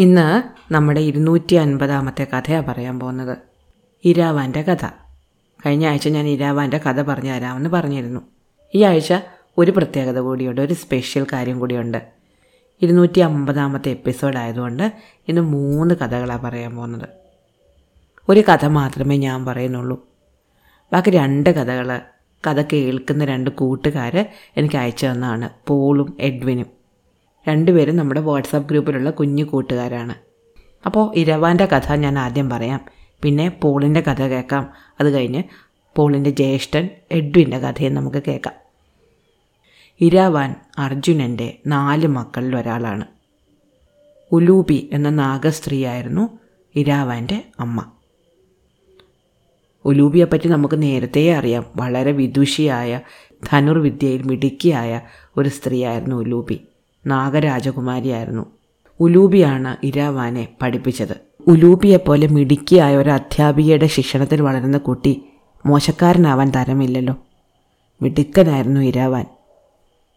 ഇന്ന് നമ്മുടെ ഇരുന്നൂറ്റി അൻപതാമത്തെ കഥയാണ് പറയാൻ പോകുന്നത്. ഇരാവാന്റെ കഥ. കഴിഞ്ഞ ആഴ്ച ഞാൻ ഇരാവാന്റെ കഥ പറഞ്ഞു തരാമെന്ന് പറഞ്ഞിരുന്നു. ഈ ആഴ്ച ഒരു പ്രത്യേകത കൂടിയുണ്ട് ഒരു സ്പെഷ്യൽ കാര്യം കൂടിയുണ്ട്. ഇരുന്നൂറ്റി അമ്പതാമത്തെ എപ്പിസോഡ് ആയതുകൊണ്ട് ഇന്ന് മൂന്ന് കഥകളാണ് പറയാൻ പോകുന്നത്. ഒരു കഥ മാത്രമേ ഞാൻ പറയുന്നുള്ളൂ. ബാക്കി രണ്ട് കഥകൾ കഥ കേൾക്കുന്ന രണ്ട് കൂട്ടുകാർ എനിക്ക് അയച്ചു തന്നതാണ് പോളും എഡ്വിനും. രണ്ടുപേരും നമ്മുടെ വാട്സാപ്പ് ഗ്രൂപ്പിലുള്ള കുഞ്ഞു കൂട്ടുകാരാണ്. അപ്പോൾ ഇരവാന്റെ കഥ ഞാൻ ആദ്യം പറയാം. പിന്നെ പോളിന്റെ കഥ കേൾക്കാം. അത് കഴിഞ്ഞ് പോളിന്റെ ജ്യേഷ്ഠൻ എഡ്വിന്റെ കഥയും നമുക്ക് കേൾക്കാം. ഇരാവാൻ അർജുനന്റെ നാല് മക്കളിൽ ഒരാളാണ്. ഉലൂബി എന്ന നാഗസ്ത്രീയായിരുന്നു ഇരാവാന്റെ അമ്മ. ഉലൂബിയെപ്പറ്റി നമുക്ക് നേരത്തെ അറിയാം. വളരെ വിദുഷിയായ ധനുർവിദ്യയിൽ മിടുക്കിയായ ഒരു സ്ത്രീയായിരുന്നു ഉലൂബി. നാഗരാജകുമാരിയായിരുന്നു. ഉലൂബിയാണ് ഇരാവാനെ പഠിപ്പിച്ചത്. ഉലൂബിയെപ്പോലെ മിടുക്കിയായ ഒരു അധ്യാപികയുടെ ശിക്ഷണത്തിൽ വളരുന്ന കുട്ടി മോശക്കാരനാവാൻ തരമില്ലല്ലോ. മിടുക്കനായിരുന്നു ഇരാവാൻ.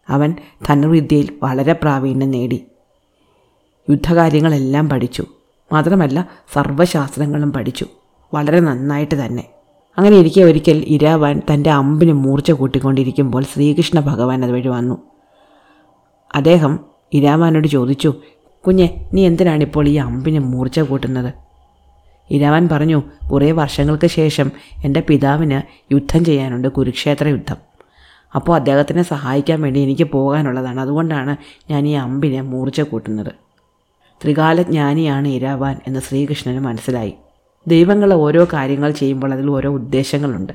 അവൻ ധനുവിദ്യയിൽ വളരെ പ്രാവീണ്യം നേടി. യുദ്ധകാര്യങ്ങളെല്ലാം പഠിച്ചു. മാത്രമല്ല സർവശാസ്ത്രങ്ങളും പഠിച്ചു. വളരെ നന്നായിട്ട് തന്നെ. അങ്ങനെ ഇരിക്കെ ഒരിക്കൽ ഇരാവാൻ തന്റെ അമ്പിന് മൂർച്ച കൂട്ടിക്കൊണ്ടിരിക്കുമ്പോൾ ശ്രീകൃഷ്ണ ഭഗവാൻ അതുവഴി വന്നു അദ്ദേഹം ഇരാമാനോട് ചോദിച്ചു കുഞ്ഞെ നീ എന്തിനാണിപ്പോൾ ഈ അമ്പിനെ മൂർച്ച കൂട്ടുന്നത്? ഇരാമാൻ പറഞ്ഞു കുറേ വർഷങ്ങൾക്ക് ശേഷം എന്റെ പിതാവിന് യുദ്ധം ചെയ്യാനുണ്ട് കുരുക്ഷേത്ര യുദ്ധം. അപ്പോൾ അദ്ദേഹത്തിനെ സഹായിക്കാൻ വേണ്ടി എനിക്ക് പോകാനുള്ളതാണ്. അതുകൊണ്ടാണ് ഞാൻ ഈ അമ്പിനെ മൂർച്ച കൂട്ടുന്നത്. ത്രികാലജ്ഞാനിയാണ് ഇരാവാൻ എന്ന് ശ്രീകൃഷ്ണന് മനസ്സിലായി. ദൈവങ്ങൾ ഓരോ കാര്യങ്ങൾ ചെയ്യുമ്പോൾ അതിൽ ഓരോ ഉദ്ദേശങ്ങളുണ്ട്.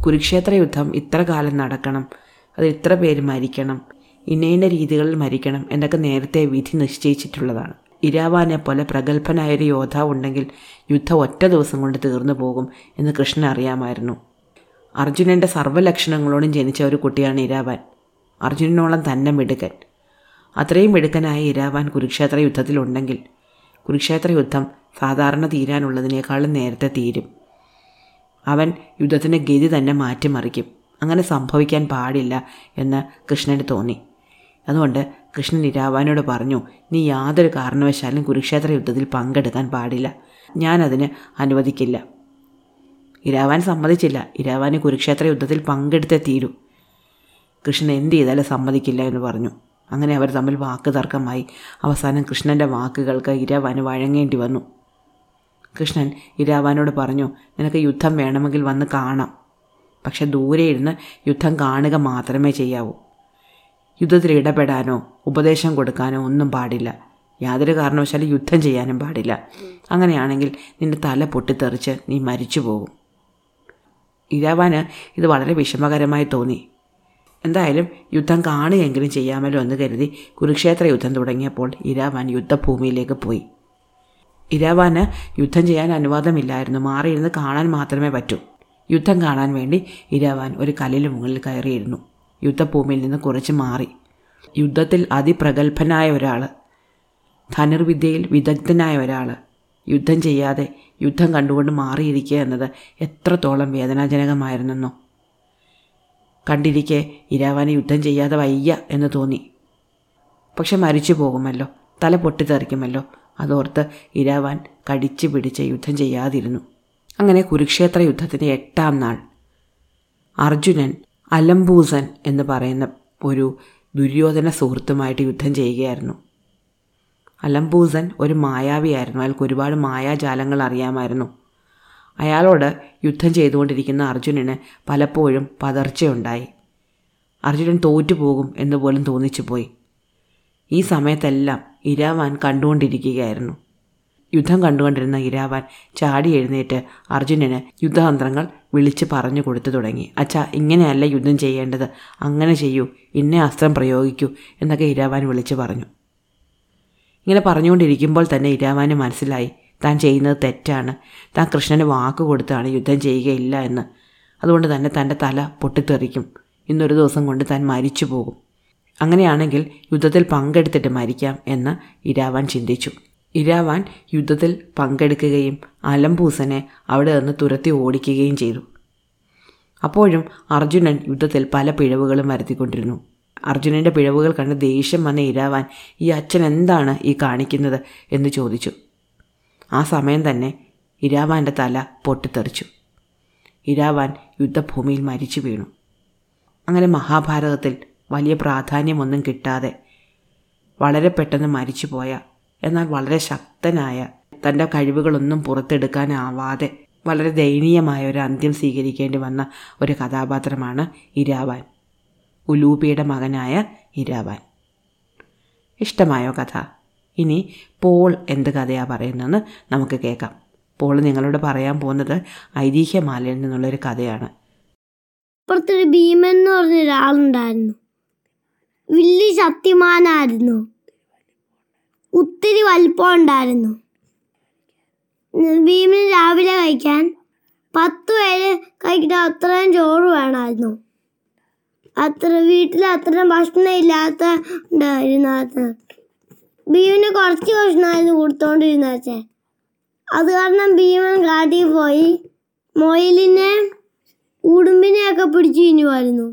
കുരുക്ഷേത്ര യുദ്ധം ഇത്ര കാലം നടക്കണം അത് ഇത്ര പേര് മരിക്കണം ഇന്ന രീതികളിൽ മരിക്കണം എന്നൊക്കെ നേരത്തെ വിധി നിശ്ചയിച്ചിട്ടുള്ളതാണ്. ഇരാവാനെ പോലെ പ്രഗത്ഭനായൊരു യോദ്ധാവ് ഉണ്ടെങ്കിൽ യുദ്ധം ഒറ്റ ദിവസം കൊണ്ട് തീർന്നു പോകും എന്ന് കൃഷ്ണൻ അറിയാമായിരുന്നു. അർജുനന്റെ സർവലക്ഷണങ്ങളോടും ജനിച്ച ഒരു കുട്ടിയാണ് ഇരാവാൻ. അർജുനനോളം തന്നെ മിടുക്കൻ. അത്രയും മിടുക്കനായ ഇരാവാൻ കുരുക്ഷേത്ര യുദ്ധത്തിലുണ്ടെങ്കിൽ കുരുക്ഷേത്ര യുദ്ധം സാധാരണ തീരാനുള്ളതിനേക്കാളും നേരത്തെ തീരും. അവൻ യുദ്ധത്തിന്റെ ഗതി തന്നെ മാറ്റിമറിക്കും. അങ്ങനെ സംഭവിക്കാൻ പാടില്ല എന്ന് കൃഷ്ണന് തോന്നി. അതുകൊണ്ട് കൃഷ്ണൻ ഇരാവാനോട് പറഞ്ഞു നീ യാതൊരു കാരണവശാലും കുരുക്ഷേത്ര യുദ്ധത്തിൽ പങ്കെടുക്കാൻ പാടില്ല. ഞാനതിന് അനുവദിക്കില്ല. ഇരാവാൻ സമ്മതിച്ചില്ല. ഇരാവാന് കുരുക്ഷേത്ര യുദ്ധത്തിൽ പങ്കെടുത്തേ തീരൂ. കൃഷ്ണൻ എന്ത് ചെയ്താലും സമ്മതിക്കില്ല എന്ന് പറഞ്ഞു. അങ്ങനെ അവർ തമ്മിൽ വാക്ക് തർക്കമായി. അവസാനം കൃഷ്ണന്റെ വാക്കുകൾക്ക് ഇരാവാന് വഴങ്ങേണ്ടി വന്നു. കൃഷ്ണൻ ഇരാവാനോട് പറഞ്ഞു നിനക്ക് യുദ്ധം വേണമെങ്കിൽ വന്ന് കാണാം. പക്ഷെ ദൂരെ ഇരുന്ന് യുദ്ധം കാണുക മാത്രമേ ചെയ്യാവൂ. യുദ്ധത്തിൽ ഇടപെടാനോ ഉപദേശം കൊടുക്കാനോ ഒന്നും പാടില്ല. യാതൊരു കാരണവശാലും യുദ്ധം ചെയ്യാനും പാടില്ല. അങ്ങനെയാണെങ്കിൽ നിന്റെ തല പൊട്ടിത്തെറിച്ച് നീ മരിച്ചു പോകും ഇരാവാന് ഇത് വളരെ വിഷമകരമായി തോന്നി. എന്തായാലും യുദ്ധം കാണുകയെങ്കിലും ചെയ്യാമല്ലോ എന്ന് കരുതി കുരുക്ഷേത്ര യുദ്ധം തുടങ്ങിയപ്പോൾ ഇരാവാൻ യുദ്ധഭൂമിയിലേക്ക് പോയി. ഇരാവാന് യുദ്ധം ചെയ്യാൻ അനുവാദമില്ലായിരുന്നു. മാറിയിരുന്ന് കാണാൻ മാത്രമേ പറ്റൂ. യുദ്ധം കാണാൻ വേണ്ടി ഇരാവാൻ ഒരു കല്ലിന് മുകളിൽ കയറിയിരുന്നു. യുദ്ധഭൂമിയിൽ നിന്ന് കുറച്ച് മാറി. യുദ്ധത്തിൽ അതിപ്രഗത്ഭനായ ഒരാൾ ധനുർവിദ്യയിൽ വിദഗ്ധനായ ഒരാൾ യുദ്ധം ചെയ്യാതെ യുദ്ധം കണ്ടുകൊണ്ട് മാറിയിരിക്കുക എന്നത് എത്രത്തോളം വേദനാജനകമായിരുന്നെന്നോ. കണ്ടിരിക്കെ ഇരാവാന് യുദ്ധം ചെയ്യാതെ വയ്യ എന്ന് തോന്നി. പക്ഷെ മരിച്ചു പോകുമല്ലോ. തല പൊട്ടിത്തെറിക്കുമല്ലോ. അതോർത്ത് ഇരാവാൻ കടിച്ചു പിടിച്ച് യുദ്ധം ചെയ്യാതിരുന്നു. അങ്ങനെ കുരുക്ഷേത്ര യുദ്ധത്തിന്റെ എട്ടാം നാൾ. അർജുനൻ അലംബൂസൻ എന്ന് പറയുന്ന ഒരു ദുര്യോധന സുഹൃത്തുമായിട്ട് യുദ്ധം ചെയ്യുകയായിരുന്നു. അലംബൂസൻ ഒരു മായാവിയായിരുന്നു. അയാൾക്ക് ഒരുപാട് മായാജാലങ്ങൾ അറിയാമായിരുന്നു. അയാളോട് യുദ്ധം ചെയ്തുകൊണ്ടിരിക്കുന്ന അർജുനന് പലപ്പോഴും പതർച്ചയുണ്ടായി. അർജുനൻ തോറ്റുപോകും എന്ന് പോലും തോന്നിച്ചു പോയി ഈ സമയത്തെല്ലാം ഇരാവാൻ കണ്ടുകൊണ്ടിരിക്കുകയായിരുന്നു. യുദ്ധം കണ്ടുകൊണ്ടിരുന്ന ഇരാവാൻ ചാടി എഴുന്നേറ്റ് അർജുനന് യുദ്ധതന്ത്രങ്ങൾ വിളിച്ച് പറഞ്ഞു കൊടുത്തു തുടങ്ങി. അച്ഛാ ഇങ്ങനെയല്ല യുദ്ധം ചെയ്യേണ്ടത്. അങ്ങനെ ചെയ്യൂ. ഇന്നെ അസ്ത്രം പ്രയോഗിക്കൂ എന്നൊക്കെ ഇരാവാൻ വിളിച്ച് പറഞ്ഞു. ഇങ്ങനെ പറഞ്ഞുകൊണ്ടിരിക്കുമ്പോൾ തന്നെ ഇരാവാന് മനസ്സിലായി. താൻ ചെയ്യുന്നത് തെറ്റാണ്. താൻ കൃഷ്ണന് വാക്ക് കൊടുത്താണ് യുദ്ധം ചെയ്യുകയില്ല എന്ന്. അതുകൊണ്ട് തന്നെ തന്റെ തല പൊട്ടിത്തെറിക്കും. ഇന്നൊരു ദിവസം കൊണ്ട് താൻ മരിച്ചു പോകും. അങ്ങനെയാണെങ്കിൽ യുദ്ധത്തിൽ പങ്കെടുത്തിട്ട് മരിക്കാം എന്ന് ഇരാവാൻ ചിന്തിച്ചു. ഇരാവാൻ യുദ്ധത്തിൽ പങ്കെടുക്കുകയും അലംപൂസനെ അവിടെ നിന്ന് തുരത്തി ഓടിക്കുകയും ചെയ്തു. അപ്പോഴും അർജുനൻ യുദ്ധത്തിൽ പല പിഴവുകളും വരുത്തിക്കൊണ്ടിരുന്നു. അർജുനന്റെ പിഴവുകൾ കണ്ട് ദേഷ്യം വന്ന ഇരാവാൻ ഈ അച്ഛൻ എന്താണ് ഈ കാണിക്കുന്നത്? എന്ന് ചോദിച്ചു. ആ സമയം തന്നെ ഇരാവാന്റെ തല പൊട്ടിത്തെറിച്ചു. ഇരാവാൻ യുദ്ധഭൂമിയിൽ മരിച്ചു വീണു. അങ്ങനെ മഹാഭാരതത്തിൽ വലിയ പ്രാധാന്യമൊന്നും കിട്ടാതെ വളരെ പെട്ടെന്ന് മരിച്ചുപോയ എന്നാൽ വളരെ ശക്തനായ തന്റെ കഴിവുകളൊന്നും പുറത്തെടുക്കാനാവാതെ വളരെ ദയനീയമായ ഒരു അന്ത്യം സ്വീകരിക്കേണ്ടി വന്ന ഒരു കഥാപാത്രമാണ് ഇരാവാൻ. ഉലൂപിയുടെ മകനായ ഇരാവാൻ. ഇഷ്ടമായോ കഥ? ഇനി പോൾ എന്ത് കഥയാണ് പറയുന്നതെന്ന് നമുക്ക് കേൾക്കാം. പോൾ നിങ്ങളോട് പറയാൻ പോകുന്നത് ഐതിഹ്യമാലയിൽ നിന്നുള്ളൊരു കഥയാണ്. അപ്പുറത്തൊരു ഭീമൻ എന്ന് പറഞ്ഞ ഒരാളുണ്ടായിരുന്നു വലിയ ശക്തിമാനായിരുന്നു. വലിപ്പം ഉണ്ടായിരുന്നു. ഭീമന് രാവിലെ കഴിക്കാൻ പത്ത് പേര് കഴിക്കുന്ന അത്രയും ചോറ് വേണമായിരുന്നു. അത്ര വീട്ടിൽ അത്രയും ഭക്ഷണം ഇല്ലാത്ത ഉണ്ടായിരുന്നത് ഭീമന് കുറച്ച് ഭക്ഷണമായിരുന്നു കൊടുത്തോണ്ടിരുന്ന അത് കാരണം ഭീമൻ കാട്ടിൽ പോയി മൊയിലിനെ ഉടുമ്പിനെയൊക്കെ പിടിച്ചു കഴിഞ്ഞുമായിരുന്നു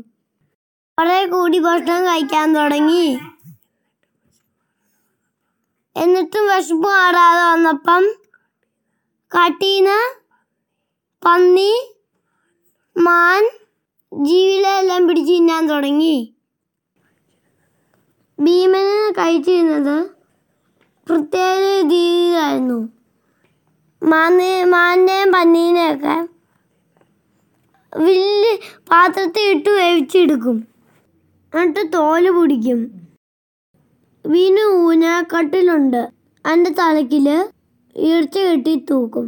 കുറെ കൂടി ഭക്ഷണം കഴിക്കാൻ തുടങ്ങി. എന്നിട്ടും വിശപ്പ് മാറാതെ വന്നപ്പം കാട്ടീന പന്നി മാൻ ജീവികളെല്ലാം പിടിച്ച് തിന്നാൻ തുടങ്ങി. ഭീമന് കഴിച്ചിരുന്നത് പ്രത്യേക രീതിയിലായിരുന്നു. മാന്നെ മാന്റെയും പന്നീനെയൊക്കെ വലിയ പാത്രത്തിൽ ഇട്ട് വേവിച്ചെടുക്കും. എന്നിട്ട് തോൽ പിടിക്കും. വീണ് ഊനാക്കട്ടിലുണ്ട് അന്റെ തലക്കിൽ ഈർച്ച കെട്ടി തൂക്കും.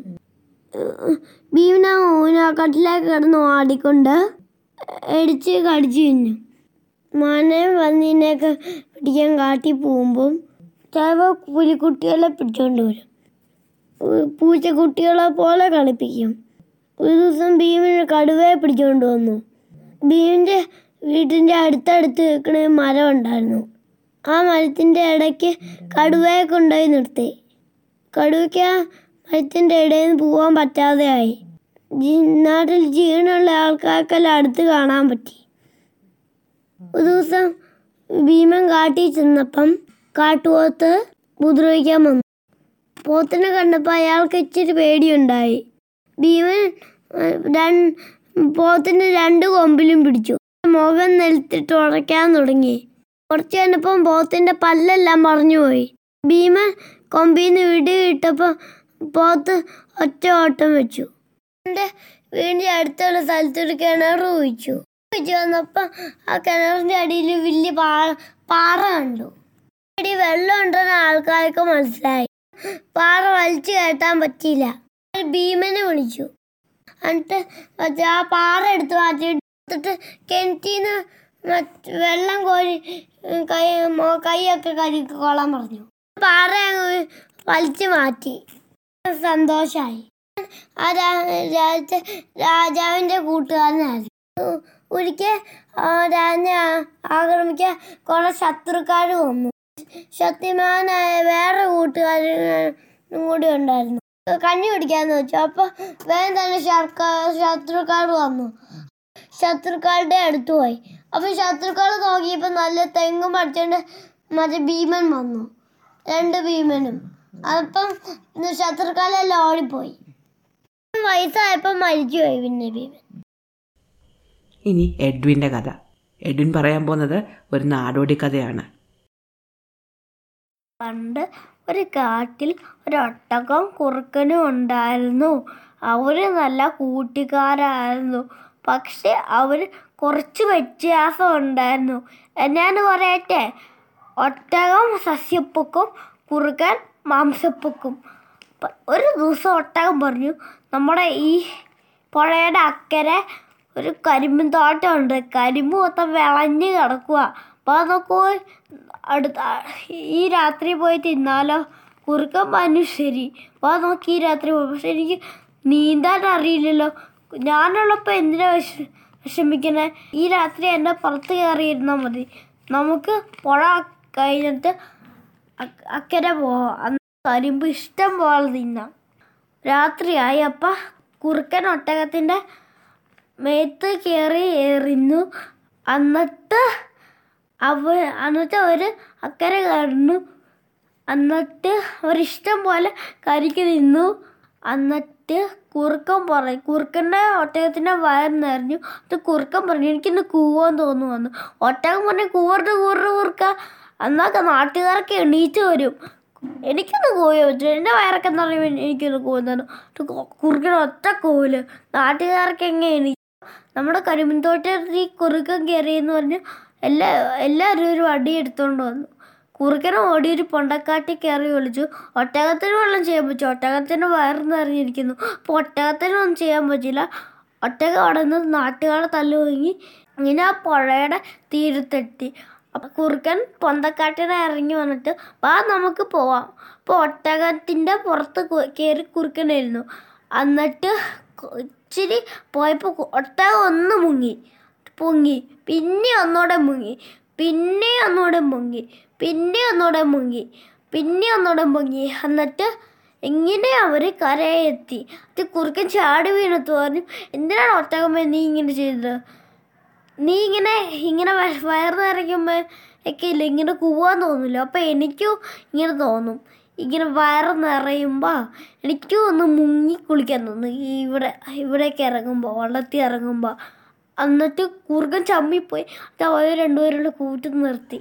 ഭീമന ഊനാക്കട്ടിലേക്ക് കിടന്ന് ആടിക്കൊണ്ട് എടിച്ച് കടിച്ചു കഴിഞ്ഞു മാനയും പന്നീനെയൊക്കെ പിടിക്കാൻ കാട്ടി പോകുമ്പം ചിലപ്പോൾ പുലിക്കുട്ടികളെ പിടിച്ചോണ്ട് വരും. പൂച്ചക്കുട്ടികളെ പോലെ കളിപ്പിക്കും. ഒരു ദിവസം ഭീമന് കടുവയെ പിടിച്ചുകൊണ്ട് വന്നു. ഭീമിന്റെ വീട്ടിന്റെ അടുത്തടുത്ത് നിൽക്കുന്ന ഒരു മരം ഉണ്ടായിരുന്നു. ആ മരത്തിന്റെ ഇടയ്ക്ക് കടുവയെ കൊണ്ടുപോയി നിർത്തി. കടുവയ്ക്ക് ആ മരത്തിന്റെ ഇടയിൽ നിന്ന് പോകാൻ പറ്റാതെയായി നാട്ടിൽ ജീവനുള്ള ആൾക്കാർക്കെല്ലാം അടുത്ത് കാണാൻ പറ്റി. ഒരു ദിവസം ഭീമൻ കാട്ടിൽ ചെന്നപ്പം കാട്ടുപോത്ത് ഉപദ്രവിക്കാൻ വന്നു. പോത്തിനെ കണ്ടപ്പോൾ അയാൾക്ക് ഇച്ചിരി പേടിയുണ്ടായി. ഭീമൻ പോത്തിന്റെ രണ്ട് കൊമ്പിലും പിടിച്ചു. മുഖം നിലത്തിട്ട് ഉടയ്ക്കാൻ തുടങ്ങി. കുറച്ച് കഴിഞ്ഞപ്പം പോത്തിന്റെ പല്ലെല്ലാം മറിഞ്ഞുപോയി ഭീമൻ കൊമ്പീന്ന് വിടി ഇട്ടപ്പോൾ പോത്ത് ഒറ്റ ഓട്ടം വെച്ചു. വീടിന്റെ അടുത്തുള്ള സ്ഥലത്തൊരു കിണർ കുഴിച്ചു. കുഴിച്ചു വന്നപ്പം ആ കിണറിന്റെ അടിയിൽ വലിയ പാ പാറ കണ്ടു. അടി വെള്ളം ഉണ്ടെന്ന് ആൾക്കാർക്ക് മനസ്സിലായി. പാറ വലിച്ചു കയറ്റാൻ പറ്റിയില്ല. ഭീമനെ വിളിച്ചു. എന്നിട്ട് ആ പാറ എടുത്ത് മാറ്റിയിട്ട് കിണറ്റിന്ന് വെള്ളം കോരി കൈ കൈയൊക്കെ കൈയൊക്കെ കൊള്ളാൻ പറഞ്ഞു. പാറ വലിച്ചു മാറ്റി. സന്തോഷമായി ആ രാ- രാജ രാജാവിന്റെ കൂട്ടുകാരനായിരുന്നു. ഒരിക്കൽ രാജനെ ആക്രമിക്ക കുറെ ശത്രുക്കാർ വന്നു. ശക്തിമാനായ വേറെ കൂട്ടുകാരും കൂടി ഉണ്ടായിരുന്നു. കഞ്ഞി പിടിക്കാന്ന് വെച്ചു. അപ്പൊ വേഗം തന്നെ ശത്രുക്കാർ വന്നു. ശത്രുക്കളുടെ അടുത്ത് പോയി. അപ്പൊ ശത്രുക്കൾ നോക്കിയപ്പോ നല്ല തെങ്ങും പഠിച്ചോണ്ട് മറ്റേ ഭീമൻ വന്നു. രണ്ട് ഭീമനും. അപ്പം ശത്രുക്കളെല്ലാം ഓടിപ്പോയി. വയസ്സായപ്പോ മരിച്ചുപോയി പിന്നെ ഭീമൻ. ഇനി എഡ്വിന്റെ കഥ. എഡ്വിൻ പറയാൻ പോകുന്നത് ഒരു നാടോടി കഥയാണ്. പണ്ട് ഒരു കാട്ടിൽ ഒരു കുറുക്കനും ഉണ്ടായിരുന്നു. അവർ നല്ല കൂട്ടുകാരായിരുന്നു. പക്ഷെ അവർ കുറച്ച് വ്യത്യാസം ഉണ്ടായിരുന്നു. ഞാൻ പറയട്ടെ? ഒട്ടകം സസ്യപ്പൊക്കും കുറുക്കൻ മാംസപ്പൊക്കും. ഒരു ദിവസം ഒട്ടകം പറഞ്ഞു നമ്മുടെ ഈ പുഴയുടെ അക്കരെ ഒരു കരിമ്പിൻ തോട്ടമുണ്ട് കരിമ്പ് മൊത്തം വിളഞ്ഞ് കിടക്കുക അപ്പോൾ അതൊക്കെ അടുത്ത ഈ രാത്രി പോയി തിന്നാലോ? കുറുക്കൻ പറഞ്ഞു ശരി അപ്പോൾ നോക്കി ഈ രാത്രി പോയി. പക്ഷെ എനിക്ക് നീന്താൻ അറിയില്ലല്ലോ. ഞാനുള്ളപ്പോൾ എന്തിനാ വിഷ വിഷമിക്കണേ? ഈ രാത്രി എന്റെ പുറത്ത് കയറിയിരുന്നാൽ മതി. നമുക്ക് പുഴ കഴിഞ്ഞിട്ട് അക്കരെ പോവാം. കരിമ്പ് ഇഷ്ടം പോലെ തിന്നാം. രാത്രിയായി. അപ്പം കുറുക്കൻ ഒട്ടകത്തിന്റെ മേത്ത് കയറി എറിഞ്ഞു. എന്നിട്ട് അവ എന്നിട്ട് അവർ അക്കരെ കയറുന്നു എന്നിട്ട് അവരിഷ്ടം പോലെ കരിക്ക് നിന്നു എന്നിട്ട് കുറുക്കൻ പറയും. കുറുക്കന്റെ ഒട്ടകത്തിന്റെ വയർ നിറഞ്ഞു. അത് കുറുക്കൻ പറഞ്ഞു എനിക്കിന്ന് കൂവാൻ തോന്നു വന്നു ഒട്ടകം പറഞ്ഞു കൂവരുത് കൂറു കുറുക്ക എന്നൊക്കെ നാട്ടുകാരൊക്കെ എണീറ്റ് വരും. എനിക്കൊന്ന് പറ്റും. എന്റെ വയറൊക്കെ നിറയും എനിക്കൊന്ന് കൂവുന്നു കുറുക്കൻ ഒറ്റ കോവിൽ. നാട്ടുകാരൊക്കെ എങ്ങനെ എണീ നമ്മുടെ കരിമ്പിൻതോട്ടത്തിൽ തോട്ടത്തിൽ കുറുക്കൻ കയറിയെന്ന് പറഞ്ഞ് എല്ലാ എല്ലാവരും ഒരു വടി എടുത്തുകൊണ്ട് വന്നു. കുറുക്കനെ ഓടി ഒരു പൊണ്ടക്കാട്ടിൽ കയറി ഒളിച്ചു. ഒട്ടകത്തിന് വെള്ളം ചെയ്യാൻ പറ്റും. ഒട്ടകത്തിന് വയറ് നിറഞ്ഞിരിക്കുന്നു അപ്പോൾ ഒട്ടകത്തിനൊന്നും ചെയ്യാൻ പറ്റില്ല ഒട്ടകം അവിടെ നിന്ന് നാട്ടുകാരെ തല്ലു വാങ്ങി ഇങ്ങനെ ആ പുഴയുടെ തീരത്തെത്തി. അപ്പം കുറുക്കൻ പൊന്തക്കാട്ടിനെ ഇറങ്ങി വന്നിട്ട് വാ നമുക്ക് പോവാം. അപ്പോൾ ഒട്ടകത്തിന്റെ പുറത്ത് കയറി കുറുക്കനായിരുന്നു എന്നിട്ട് ഇച്ചിരി പോയപ്പോൾ ഒട്ടകം ഒന്ന് മുങ്ങി. പൊങ്ങി. പിന്നെ ഒന്നുകൂടെ മുങ്ങി. പിന്നെ ഒന്നുകൂടെ മുങ്ങി. പിന്നെ ഒന്നുകൂടെ മുങ്ങി. പിന്നെ ഒന്നുകൂടെ മുങ്ങി. എന്നിട്ട് എങ്ങനെ അവർ കരയെത്തി? അത് കുറുക്കൻ ചാടി വീണത്ത് പറഞ്ഞു. എന്തിനാണ് ഒറ്റകമ്മ നീ ഇങ്ങനെ ചെയ്തത്? നീ ഇങ്ങനെ ഇങ്ങനെ വയർ നിറയ്ക്കുമ്പോൾ ഒക്കെ ഇല്ല? ഇങ്ങനെ കൂവാൻ തോന്നില്ല അപ്പോൾ എനിക്കും ഇങ്ങനെ തോന്നും. ഇങ്ങനെ വയറ് നിറയുമ്പോൾ എനിക്കും ഒന്ന് മുങ്ങി കുളിക്കാൻ തോന്നും. ഇവിടെ ഇവിടേക്ക് ഇറങ്ങുമ്പോൾ വള്ളത്തിൽ ഇറങ്ങുമ്പോൾ എന്നിട്ട് കുറുക്കൻ ചമ്മിപ്പോയി. അത് അവർ രണ്ടുപേരുടെ കൂട്ടി നിർത്തി.